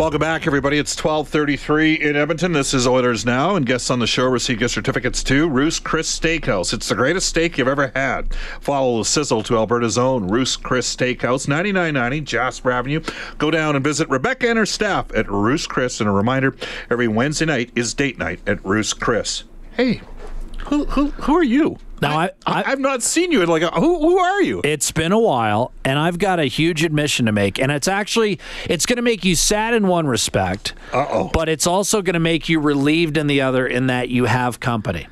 Welcome back, everybody. It's 1233 in Edmonton. This is Oilers Now, and guests on the show receive gift certificates to Ruth's Chris Steakhouse. It's the greatest steak you've ever had. Follow the sizzle to Alberta's own Ruth's Chris Steakhouse, 9990 Jasper Avenue. Go down and visit Rebecca and her staff at Ruth's Chris. And a reminder, every Wednesday night is date night at Ruth's Chris. Hey, who, who, who are you? Now, I, I, I've not seen you in like a, who, who are you? It's been a while, and I've got a huge admission to make, and it's actually it's going to make you sad in one respect, Uh-oh. but it's also going to make you relieved in the other, in that you have company.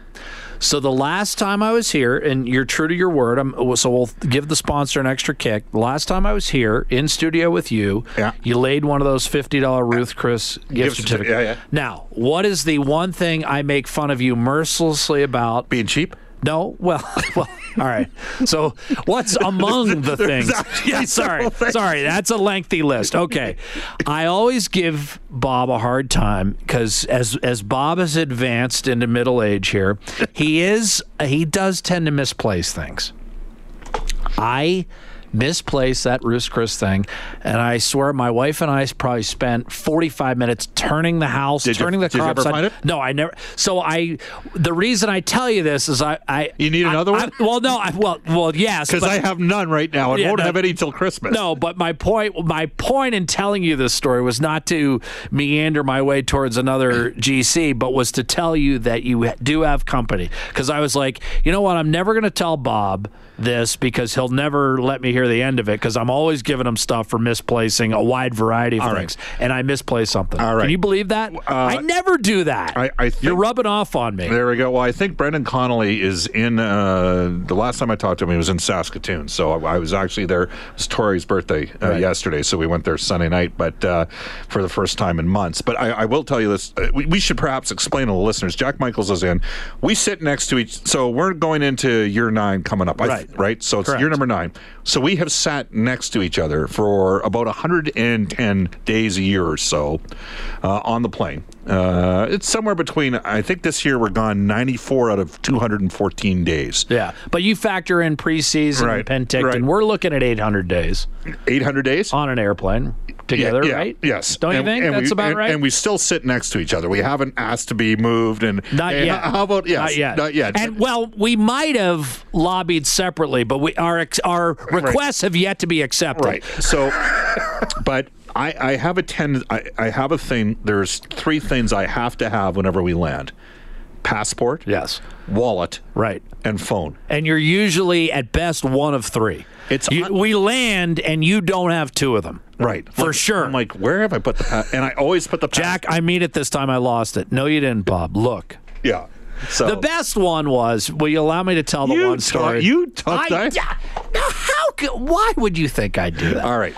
So the last time I was here, and you're true to your word, I'm, so we'll give the sponsor an extra kick. The last time I was here in studio with you, Yeah. you laid one of those fifty dollar Ruth Chris gift, Gift certi- certificates. yeah, yeah. Now, what is the one thing I make fun of you mercilessly about? Being cheap? No, well, well, all right. So, what's among the things? Yeah, sorry, sorry. That's a lengthy list. Okay, I always give Bob a hard time because as as Bob has advanced into middle age here, he is he does tend to misplace things. I misplaced that Ruth's Chris thing, and I swear my wife and I probably spent 45 minutes turning the house, Did you- turning the you car ever upside-? No, I never. So I, the reason I tell you this is I, I You need I- another I- one? well, no, I, well, well, yes, Because I have none right now and Yeah, won't no. have any till Christmas. no, but my point, my point in telling you this story was not to meander my way towards another GC, but was to tell you that you do have company. Because I was like, you know what, I'm never going to tell Bob this because he'll never let me hear the end of it. Because I'm always giving him stuff for misplacing a wide variety of All right. things, and I misplace something. All right. Can you believe that? I never do that. I- I You're rubbing off on me. There we go. Well, I think Brendan Connolly is in. Uh, the last time I talked to him, he was in Saskatoon. So I, I was actually there. It was Tori's birthday uh, yesterday, so we went there Sunday night, but uh, for the first time in months. But I, I will tell you this: uh, we, we should perhaps explain to the listeners. Jack Michaels is in. We sit next to each. So we're going into year nine coming up. I Right. So it's Correct. year number nine. So we have sat next to each other for about 110 days a year or so uh, on the plane. Uh, it's somewhere between, I think this year we're gone 94 out of 214 days. Yeah, but you factor in preseason Right, and Penticton. right. We're looking at 800 days 800 days? on an airplane together, yeah, right? Yes. Don't you And- think that's we, about and, right? And we still sit next to each other. We haven't asked to be moved. And Not and yet. How about yes? Not yet. Not yet. And well, we might have lobbied separately, but we our our requests have yet to be accepted. Right. So, but I, I have a ten. I, I have a thing. There's three things I have to have whenever we land: passport, Yes. wallet, Right. and phone. And you're usually at best one of three. It's You- un- we land and you don't have two of them. Right. For Like, sure. I'm like, where have I put the? Pa-? And I always put the Jack, I mean it this time. I lost it. No, you didn't, Bob. Look. Yeah. So The best one was. Will you allow me to tell the You one story? you talk I, that- yeah. Now, how? could- Why would you think I'd do that? All right.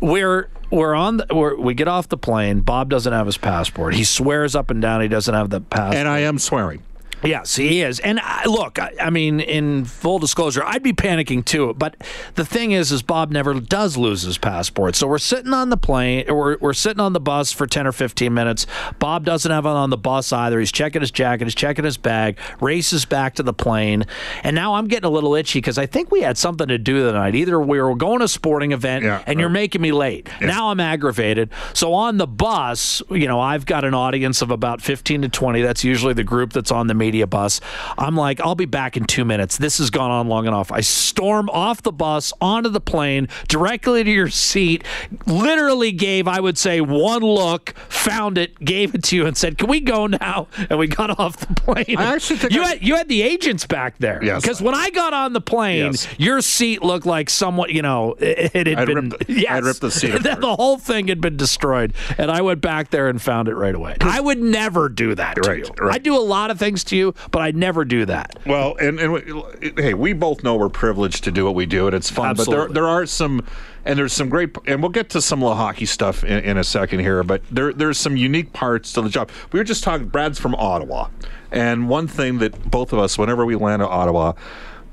we're we're on the, we're, we get off the plane. Bob doesn't have his passport. He swears up and down he doesn't have the passport. And I am swearing. Yes, he is. And I, look, I, I mean, in full disclosure, I'd be panicking too. But the thing is, is Bob never does lose his passport. So we're sitting on the plane, or we're, we're sitting on the bus for 10 or 15 minutes. Bob doesn't have it on the bus either. He's checking his jacket, he's checking his bag, races back to the plane. And now I'm getting a little itchy because I think we had something to do tonight. Either we were going to a sporting event Yeah, and you're making me late. Now I'm aggravated. So on the bus, you know, I've got an audience of about 15 to 20. That's usually the group that's on the media bus. I'm like, I'll be back in two minutes. This has gone on long enough. I storm off the bus onto the plane directly to your seat. Literally gave, I would say, one look, found it, gave it to you, and said, "Can we go now?" And we got off the plane. I actually think you I- had you had the agents back there. Yes. Because when I got on the plane, Yes. your seat looked like somewhat, you know, it, it had I'd been. ripped the- yes. I'd ripped the seat the, apart. the whole thing had been destroyed, and I went back there and found it right away. I would never do that to Right, you. right. I do a lot of things to you, but I'd never do that. Well, and, and we- hey, we both know we're privileged to do what we do, and it's fun. Absolutely. But there, there are some, and there's some great, and we'll get to some of the hockey stuff in, in a second here. But there, there's some unique parts to the job. We were just talking. Brad's from Ottawa, and one thing that both of us, whenever we land in Ottawa.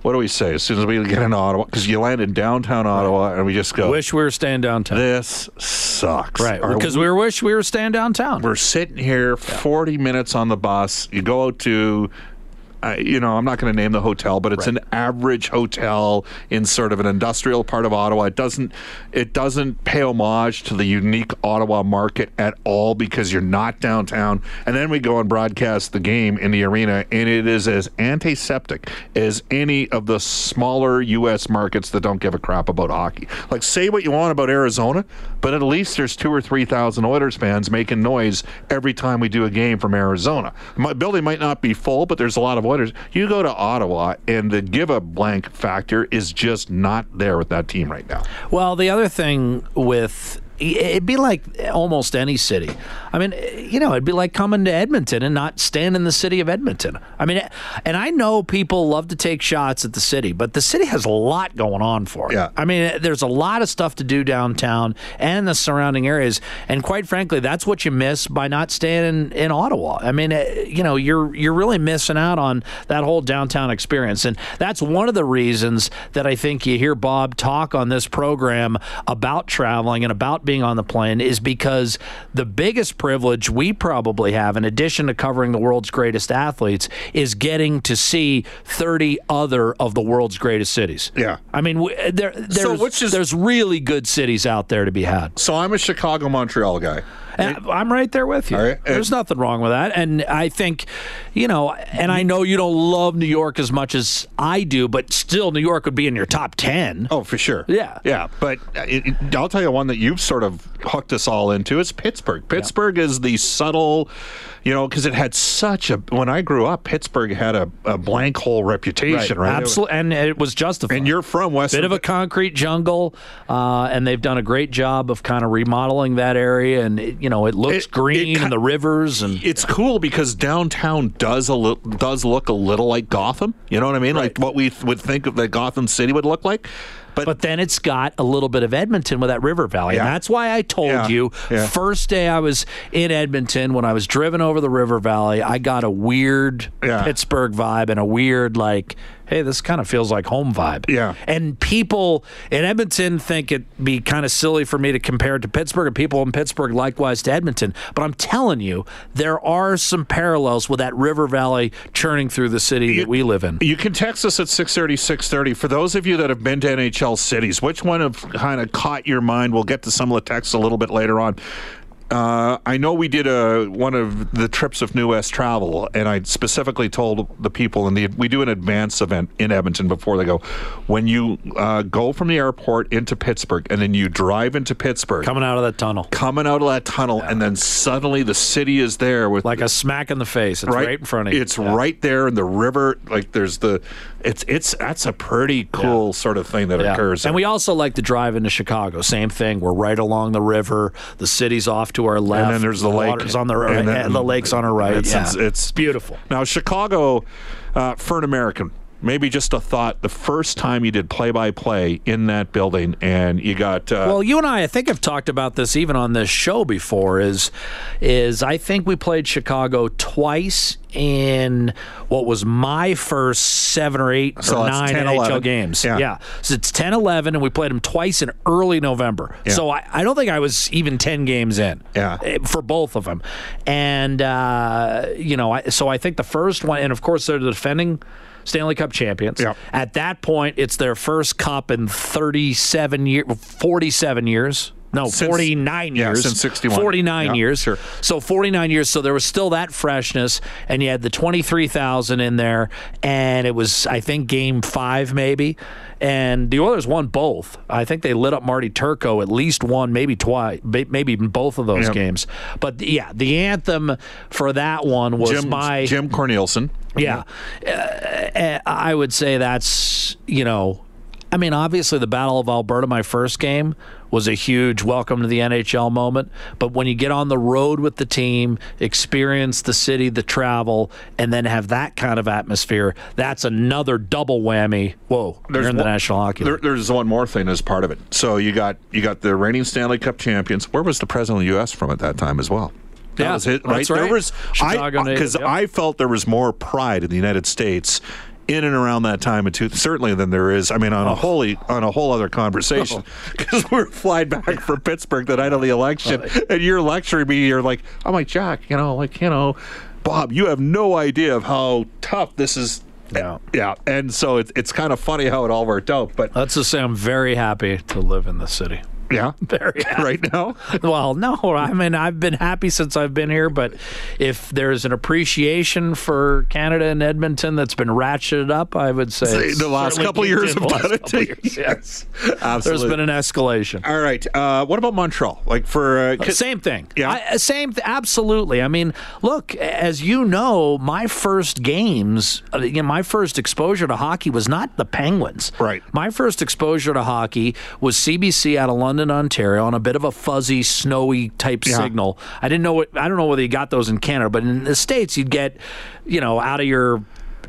What do we say as soon as we get in Ottawa? Because you land in downtown Ottawa, and we just go, Wish we were staying downtown. "This sucks." right. Because we were wish we were staying downtown. we're sitting here 40 minutes on the bus you go out to uh, you know i'm not going to name the hotel but it's an average hotel in sort of an industrial part of ottawa. It doesn't it doesn't pay homage to the unique ottawa market at all because you're not downtown. And then we go and broadcast the game in the arena and it is as antiseptic as any of the smaller us markets that don't give a crap about hockey. Like say what you want about arizona but at least there's two or three thousand oilers fans making noise every time we do a game from arizona. My building might not be full but there's a lot of you go to ottawa and the give a blank factor is just not there with that team right now. Well, the other thing with it'd be like almost any city. I mean, you know, it'd be like coming to Edmonton and not staying in the city of Edmonton. I mean, and I know people love to take shots at the city, but the city has a lot going on for it. Yeah. I mean, there's a lot of stuff to do downtown and the surrounding areas, and quite frankly, that's what you miss by not staying in, in Ottawa. I mean, eh, you know, you're you're really missing out on that whole downtown experience, and that's one of the reasons that I think you hear Bob talk on this program about traveling and about being on the plane is because the biggest privilege we probably have, in addition to covering the world's greatest athletes, is getting to see 30 other of the world's greatest cities. Yeah. I mean, there, there's, which is- there's really good cities out there to be had. so i'm a chicago montreal guy And I'm right there with you. Right. There's nothing wrong with that. And I think, you know, and I know you don't love New York as much as I do, but still, New York would be in your top 10. Oh, for sure. Yeah. Yeah. But uh, it, it- I'll tell you one that you've sort of hooked us all into is Pittsburgh. Pittsburgh is the subtle, you know, because it had such a, when I grew up, Pittsburgh had a, a blank hole reputation, right? Absolutely. And it was justified. And you're from West. bit of a concrete jungle, uh, and they've done a great job of kind of remodeling that area, and it, you know it looks It- green it and the rivers and it's cool because downtown does a li- does look a little like Gotham. You know what I mean? Like what we would think of that Gotham City would look like. But, But then it's got a little bit of Edmonton with that river valley. Yeah. And that's why I told Yeah. you Yeah. first day I was in Edmonton when I was driven over the river valley, I got a weird. Pittsburgh vibe and a weird like hey, this kind of feels like home vibe. Yeah. And people in Edmonton think it'd be kind of silly for me to compare it to Pittsburgh, and people in Pittsburgh likewise to Edmonton. But I'm telling you, there are some parallels with that river valley churning through the city that we live in. You can text us at 630, 630. For those of you that have been to NHL cities, which one have kind of caught your mind? We'll get to some of the texts a little bit later on. Uh, I know we did a one of the trips of New West Travel, and I specifically told the people and we do an advance event in Edmonton before they go. When you uh, go from the airport into Pittsburgh, and then you drive into Pittsburgh, Coming out of that tunnel. coming out of that tunnel, and then suddenly the city is there with Like a smack in the face. It's right, in front of you. it's right there in the river. Like there's the, it's it's that's a pretty cool sort of thing that Yeah. occurs. And we also like to drive into Chicago. Same thing. We're right along the river. The city's off to our left. and then there's the lake. water's on the right. and And then- the lake's on our right. It's, yeah. it's, it's beautiful. Now Chicago, uh, for an American, maybe just a thought. The first time you did play by play in that building, and you got uh, Well, you and I, I think, have talked about this even on this show before. Is is I think we played Chicago twice in what was my first seven or eight So or that's nine 10, NHL 11. games. Yeah. so it's 10, 11, and we played them twice in early November. So I, I don't think I was even ten games in. Yeah. eh, for both of them, and uh, you know, I, so I think the first one, and of course they're the defending. Stanley Cup champions. Yeah. At that point, it's their first cup in 37 years, 47 years. No, Since- 49 yeah, years. since 61. 49 Yeah, years. sure. So 49 years. So there was still that freshness, and you had the 23,000 in there, and it was, I think, game five maybe. And the Oilers won both. I think they lit up Marty Turco at least one, maybe twice, maybe even both of those Yep. games. But yeah, the anthem for that one was Jim my Jim Cornelison. Yeah. Uh, I would say that's, you know, I mean, obviously the Battle of Alberta, my first game, was a huge welcome to the NHL moment. But when you get on the road with the team, experience the city, the travel, and then have that kind of atmosphere, that's another double whammy. Whoa, you're in the one- National Hockey There, League. there's one more thing as part of it. So you got you got the reigning Stanley Cup champions. Where was the president of the U.S. from at that time as well? That Yeah, was it, right? that's right. There was Chicago uh, because yep. I felt there was more pride in the United States in and around that time, and two, certainly than there is. I mean, on a oh. wholly on a whole other conversation, because we're flying back from Pittsburgh the night of the election, and you're lecturing me. You're like, I'm like Jack, you know, like you know, Bob, you have no idea of how tough this is. Yeah. yeah, and so it's it's kind of funny how it all worked out, but Let's just say I'm very happy to live in the city. Yeah, Very happy. right now. Well, no, I mean I've been happy since I've been here, but if there's an appreciation for Canada and Edmonton that's been ratcheted up, I would say the last couple of years have done it. years, yes. There's absolutely. been an escalation. all right. Uh, what about Montreal? Like for uh, 'cause- Same thing. Yeah. I, uh, same. Th- absolutely. I mean, look, as you know, my first games, uh, you know, my first exposure to hockey was not the Penguins. Right. My first exposure to hockey was CBC out of London, Ontario, on a bit of a fuzzy, snowy type Yeah. signal. I didn't know what. I don't know whether you got those in Canada, but in the states, you'd get, you know, out of your.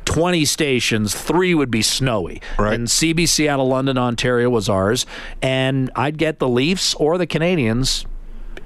20 stations, three would be snowy. Right. And CBC out of London, Ontario was ours. And I'd get the Leafs or the Canadiens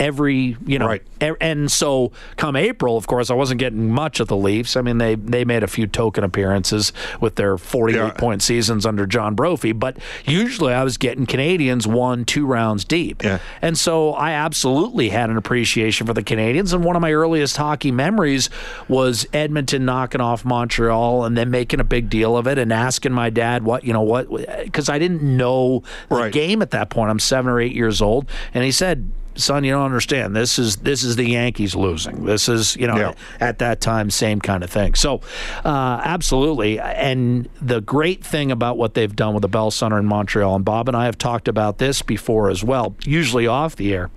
every you know Right. e- and so come April of course I wasn't getting much of the Leafs I mean they they made a few token appearances with their 48 Yeah. point seasons under John Brophy but usually I was getting Canadiens one two rounds deep Yeah. and so I absolutely had an appreciation for the Canadiens and one of my earliest hockey memories was Edmonton knocking off Montreal and then making a big deal of it and asking my dad what you know what because I didn't know the Right. game at that point I'm 7 or 8 years old and he said son, you don't understand. This is this is the Yankees losing. This is you know Yeah. at that time same kind of thing. So uh, absolutely. And the great thing about what they've done with the Bell Center in Montreal, and Bob and I have talked about this before as well, usually off the air.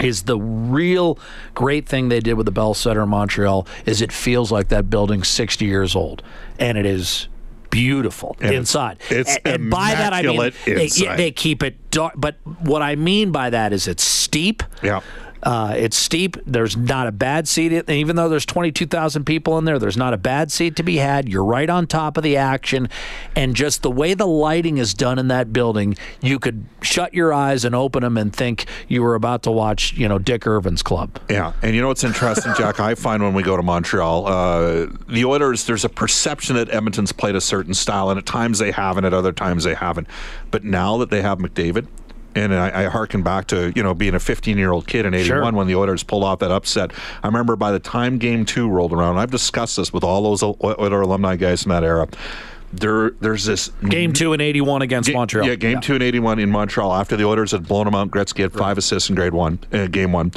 Is the real great thing they did with the Bell Center in Montreal is it feels like that building's 60 years old, and it is beautiful And inside. it's A- and by that I mean they, they keep it dark. But what I mean by that is it's steep. Yeah. Uh, it's steep. There's not a bad seat. Even though there's 22,000 people in there, there's not a bad seat to be had. You're right on top of the action. And just the way the lighting is done in that building, you could shut your eyes and open them and think you were about to watch, you know, Dick Irvin's club. Yeah, and you know what's interesting, Jack? I find when we go to Montreal, uh, the Oilers, there's a perception that Edmonton's played a certain style, and at times they have, and at other times they haven't. But now that they have McDavid, and I, I harken back to you know being a 15 year old kid in '81 Sure. when the Oilers pulled off that upset. I remember by the time Game Two rolled around, I've discussed this with all those Oiler alumni guys from that era. There, there's this Game two and 81 against Ga- Montreal. Yeah, game two and 81 in Montreal after the Oilers had blown them out. Gretzky had five assists in grade one, uh, game one.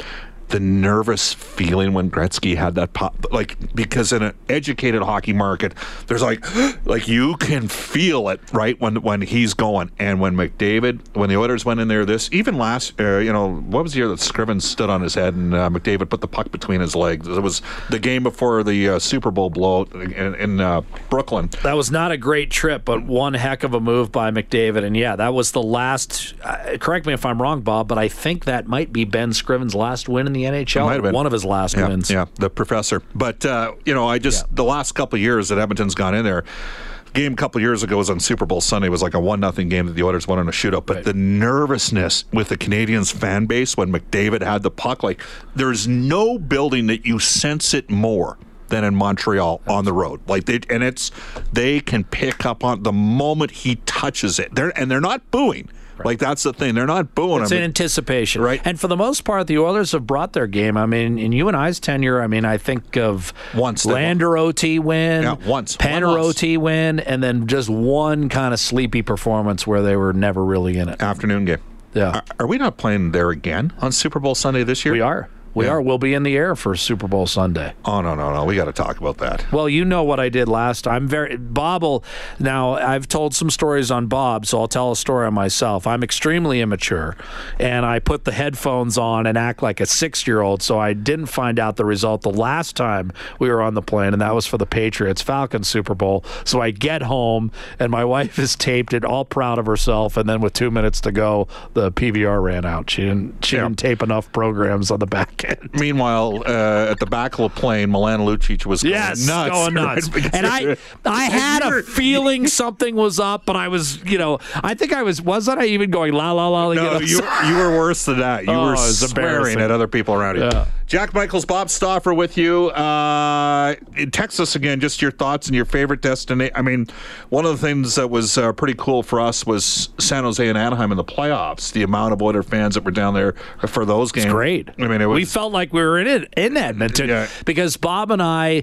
The nervous feeling when Gretzky had that pop, like because in an educated hockey market, there's like, like you can feel it right when when he's going. And when McDavid, when the Oilers went in there, this even last, uh, you know, what was the year that Scrivens stood on his head and uh, McDavid put the puck between his legs? It was the game before the uh, Super Bowl blowout in, in uh, Brooklyn. That was not a great trip, but one heck of a move by McDavid. And yeah, that was the last. Uh, correct me if I'm wrong, Bob, but I think that might be Ben Scrivens' last win in the NHL. Might have been. One of his last yeah, wins. Yeah, the professor. But uh, you know, I just the last couple of years that Edmonton's gone in there. Game a couple years ago was on Super Bowl Sunday. It was like a one nothing game that the Oilers won in a shootout. But Right. the nervousness with the Canadiens fan base when McDavid had the puck, like there's no building that you sense it more than in Montreal on the road. Like they and it's they can pick up on the moment he touches it. They're and they're not booing. Like that's the thing. They're not booing It's in anticipation. Right. And for the most part, the Oilers have brought their game. I mean, in you and I's tenure, I mean, I think of Once. Lander OT win, Yeah, once. Panner One. OT win, and then just one kind of sleepy performance where they were never really in it. afternoon game. Yeah. Are, are we not playing there again on Super Bowl Sunday this year? We are. We Yeah. are. We'll be in the air for Super Bowl Sunday. Oh no, no, no. We got to talk about that. Well, you know what I did last time. I'm very Bob will now I've told some stories on Bob, so I'll tell a story on myself. I'm extremely immature and I put the headphones on and act like a 6-year-old, so I didn't find out the result the last time we were on the plane and that was for the Patriots Falcons Super Bowl. So I get home and my wife has taped it all proud of herself and then with 2 minutes to go, the PVR ran out. She didn't she Yeah. didn't tape enough programs on the back end. Meanwhile, uh, at the back of the plane, Milan Lucic was Yes, going nuts. going nuts. right? And I, I had a feeling something was up, but I was, you know, I think I was, wasn't I even going la la la? No, you, you were worse than that. You Oh, were it swearing at other people around you. Yeah. Jack Michaels, Bob Stauffer with you. Uh, in Texas again, just your thoughts and your favorite destination. I mean, one of the things that was uh, pretty cool for us was San Jose and Anaheim in the playoffs. The amount of Oiler fans that were down there for those games. great. I mean, it was. we felt like we were in it in Edmonton Yeah. because Bob and I.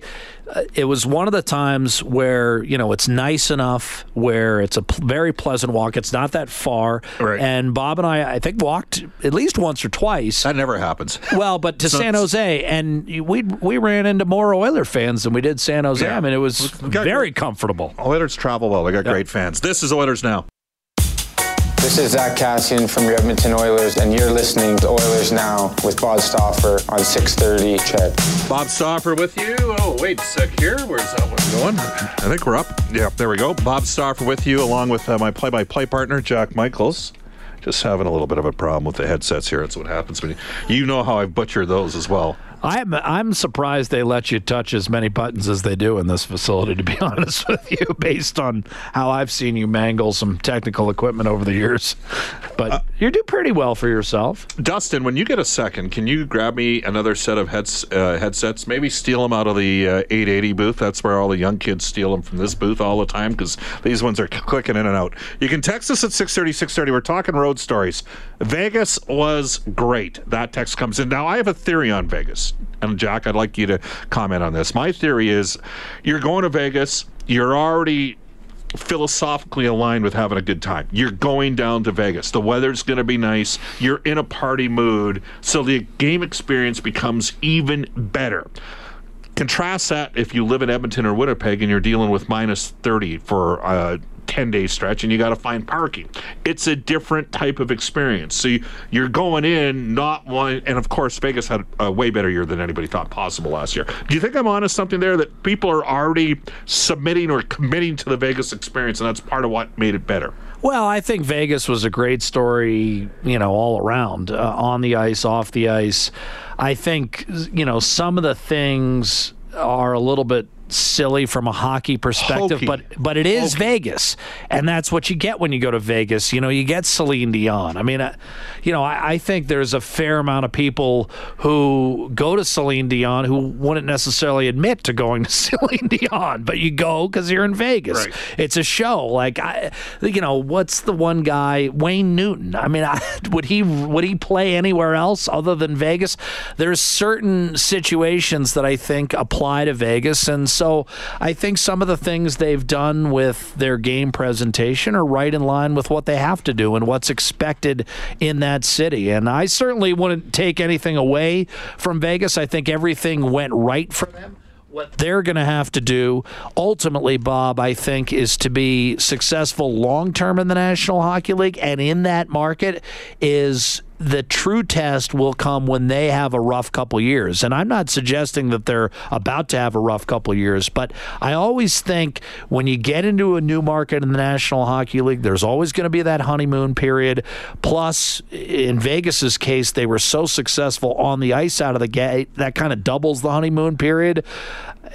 Uh, it was one of the times where you know it's nice enough where it's a very pleasant walk. It's not that far, Right. and Bob and I, I think, walked at least once or twice. that never happens. Well, but to San Jose, and we we ran into more Oiler fans than we did San Jose. Yeah. I mean, it was very comfortable. Oilers travel well. They got great fans. This is Oilers now. This is Zack Kassian from your Edmonton Oilers, and you're listening to Oilers Now with Bob Stauffer on 630 CHED. Bob Stauffer with you. Oh, wait a sec here. Where's that one going? I think we're up. Yeah, there we go. Bob Stauffer with you, along with uh, my play-by-play partner, Jack Michaels. Just having a little bit of a problem with the headsets here. That's what happens when you, you know how I butcher those as well. I'm I'm surprised they let you touch as many buttons as they do in this facility. To be honest with you, based on how I've seen you mangle some technical equipment over the years, but you do pretty well for yourself. Dustin, when you get a second, can you grab me another set of heads, uh, headsets? Maybe steal them out of the uh, 880 booth. That's where all the young kids steal them from this booth all the time because these ones are clicking in and out. You can text us at 630, 630. We're talking road stories. Vegas was great. That text comes in. Now, I have a theory on Vegas. And Jack, I'd like you to comment on this. My theory is you're going to Vegas, you're already philosophically aligned with having a good time. You're going down to Vegas. The weather's going to be nice. You're in a party mood. So the game experience becomes even better. Contrast that if you live in Edmonton or Winnipeg and you're dealing with minus 30 for a 10 day stretch and you got to find parking. It's a different type of experience. So you, you're going in not one, and of course, Vegas had a way better year than anybody thought possible last year. Do you think I'm onto something there that people are already submitting or committing to the Vegas experience and that's part of what made it better? Well, I think Vegas was a great story, you know, all around, uh, on the ice, off the ice. I think, you know, some of the things are a little bit silly from a hockey perspective, Hokey. but but it is Vegas, and that's what you get when you go to Vegas. You know, you get Celine Dion. I mean, uh, you know, I, I think there's a fair amount of people who go to Celine Dion who wouldn't necessarily admit to going to Celine Dion, but you go because you're in Vegas. Right. It's a show. Like I, you know, what's the one guy, Wayne Newton? I mean, I, would he would he play anywhere else other than Vegas? There's certain situations that I think apply to Vegas, and so I think some of the things they've done with their game presentation are right in line with what they have to do and what's expected in that city. And I certainly wouldn't take anything away from Vegas. I think everything went right for them what they're going to have to do ultimately, Bob, I think, is to be successful long term in the National Hockey League. And in that market is the true test will come when they have a rough couple years. And I'm not suggesting that they're about to have a rough couple years, but I always think when you get into a new market in the National Hockey League, there's always going to be that honeymoon period. Plus, in Vegas's case, they were so successful on the ice out of the gate, that kind of doubles the honeymoon period.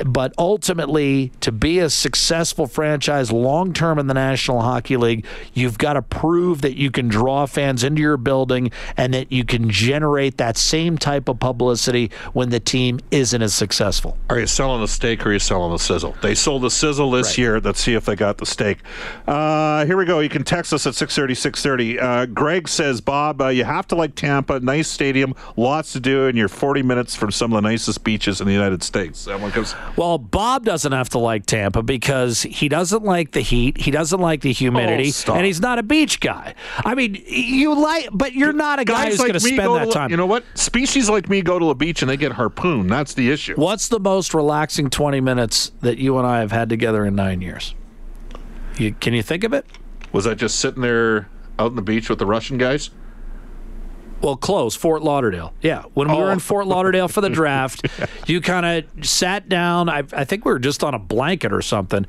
But ultimately, to be a successful franchise long term in the National Hockey League, you've got to prove that you can draw fans into your building and that you can generate that same type of publicity when the team isn't as successful. Are you selling the steak or are you selling the sizzle? They sold the sizzle this year. Let's see if they got the steak. Uh, here we go. You can text us at 630, 630. Uh, Greg says, Bob, uh, you have to like Tampa. Nice stadium, lots to do, and you're 40 minutes from some of the nicest beaches in the United States. That one comes. Well, Bob doesn't have to like Tampa because he doesn't like the heat, he doesn't like the humidity, Oh, and he's not a beach guy. I mean, you like, but you're not a guy Guys who's like going to spend that to, time. You know what? Species like me go to a beach and they get harpooned. That's the issue. What's the most relaxing 20 minutes that you and I have had together in nine years? You, can you think of it? Was I just sitting there out on the beach with the Russian guys? Well, close. Fort Lauderdale. Yeah. When we were Oh. in Fort Lauderdale for the draft, you kind of sat down. I, I think we were just on a blanket or something,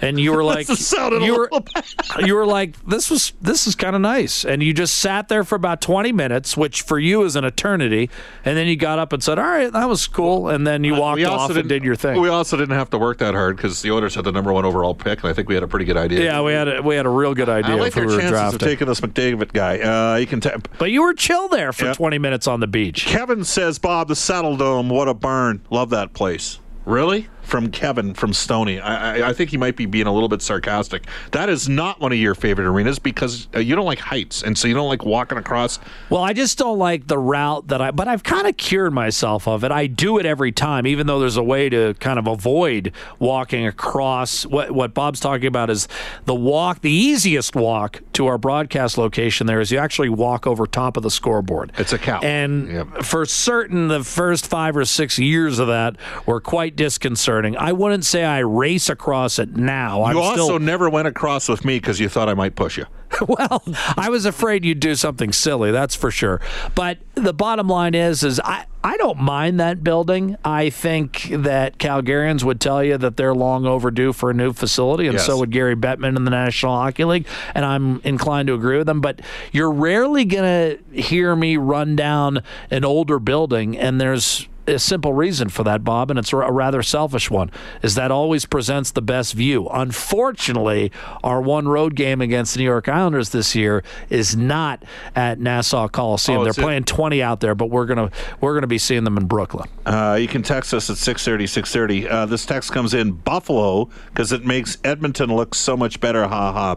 and you were like, you were, you were like, this was this is kind of nice, and you just sat there for about twenty minutes, which for you is an eternity, and then you got up and said, "All right, that was cool," and then you walked off and didn't- your thing. We also didn't have to work that hard because the Oilers had the number one overall pick, and I think we had a pretty good idea. yeah, we had a, we had a real good idea I like of who their we were chances of taking this McDavid guy. Uh, you can but you were chill there for Yep. twenty minutes on the beach. Kevin says, Bob, the Saddle Dome, what a barn. Love that place. Really? From Kevin from Stony. I, I, I think he might be being a little bit sarcastic. That is not one of your favorite arenas because uh, you don't like heights, and so you don't like walking across. Well, I just don't like the route that I, but I've kind of cured myself of it. I do it every time, even though there's a way to kind of avoid walking across. What what Bob's talking about is the walk, the easiest walk to our broadcast location. There is you actually walk over top of the scoreboard. It's a cow. and Yep. for certain, the first five or six years of that were quite disconcerting. I wouldn't say I race across it now. You I'm also still, never went across with me because you thought I might push you. well, I was afraid you'd do something silly, that's for sure. But the bottom line is is I I don't mind that building. I think that Calgarians would tell you that they're long overdue for a new facility, and Yes. so would Gary Bettman in the National Hockey League, and I'm inclined to agree with them. But you're rarely going to hear me run down an older building, and there's a simple reason for that, Bob, and it's a rather selfish one, is that always presents the best view. Unfortunately, our one road game against the New York Islanders this year is not at Nassau Coliseum. Oh, They're playing 20 out there, but we're gonna we're gonna be seeing them in Brooklyn. Uh, you can text us at 630, 630. Uh, this text comes in Buffalo because it makes Edmonton look so much better. Ha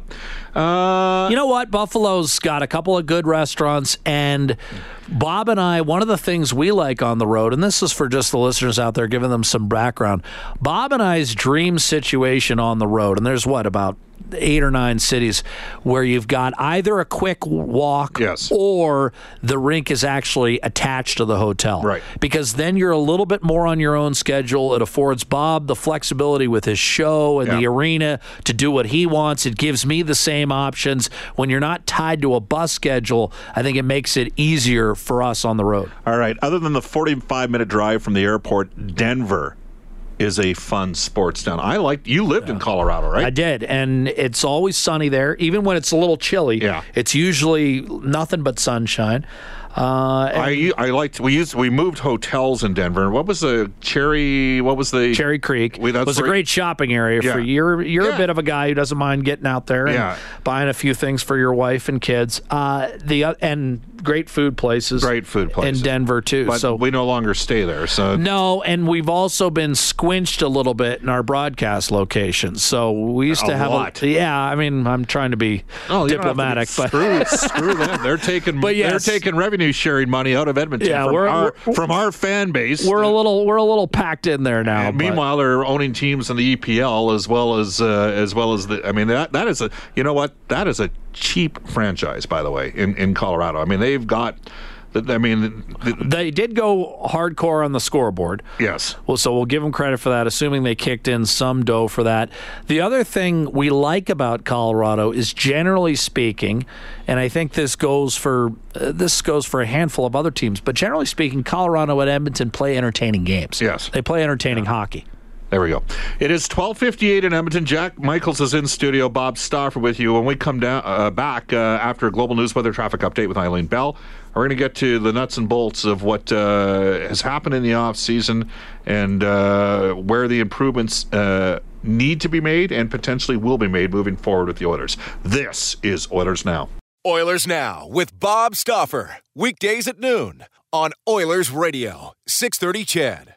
ha. Uh, You know what? Buffalo's got a couple of good restaurants, and Bob and I, one of the things we like on the road, and this is for just the listeners out there, giving them some background. Bob and I's dream situation on the road, and there's what, about eight or nine cities where you've got either a quick walk Yes. or the rink is actually attached to the hotel. Right. Because then you're a little bit more on your own schedule. It affords Bob the flexibility with his show and the arena to do what he wants. It gives me the same options. When you're not tied to a bus schedule, I think it makes it easier for us on the road. All right. Other than the 45 minute drive from the airport, Denver is a fun sports town. I like. You lived in Colorado, right? I did, and it's always sunny there, even when it's a little chilly. Yeah. it's usually nothing but sunshine. Uh, I I liked. We used. We moved hotels in Denver. What was the Cherry? What was the Cherry Creek We- that's was a great shopping area for Yeah. you're you're Yeah. a bit of a guy who doesn't mind getting out there and Yeah. buying a few things for your wife and kids. Uh, the uh, and great food places, Great food places. in Denver too. But so we no longer stay there. So no, and we've also been squinched a little bit in our broadcast locations. So we used A to have a lot. a yeah. I mean, I'm trying to be Oh, you to be- diplomatic, but screw, screw them. They're taking. But yes. they're taking revenue sharing money out of Edmonton Yeah, from, we're- our, we're- from our fan base. we're a little we're a little packed in there now. Meanwhile, they're owning teams in the EPL as well as uh, as well as the. I mean, that that is a. You know what? That is a cheap franchise, by the way, in in Colorado. I mean, they've got. I mean, the, they did go hardcore on the scoreboard. yes. Well, so we'll give them credit for that, assuming they kicked in some dough for that. The other thing we like about Colorado is, generally speaking, and I think this goes for uh, this goes for a handful of other teams, but generally speaking, Colorado and Edmonton play entertaining games. Yes. they play entertaining hockey. There we go. It is twelve fifty eight in Edmonton. Jack Michaels is in studio. Bob Stauffer with you. When we come down uh, back uh, after a global news weather traffic update with Eileen Bell, we're going to get to the nuts and bolts of what uh, has happened in the off season and uh, where the improvements uh, need to be made and potentially will be made moving forward with the Oilers. This is Oilers now. Oilers Now with Bob Stauffer. Weekdays at noon on Oilers Radio, 630 CHED.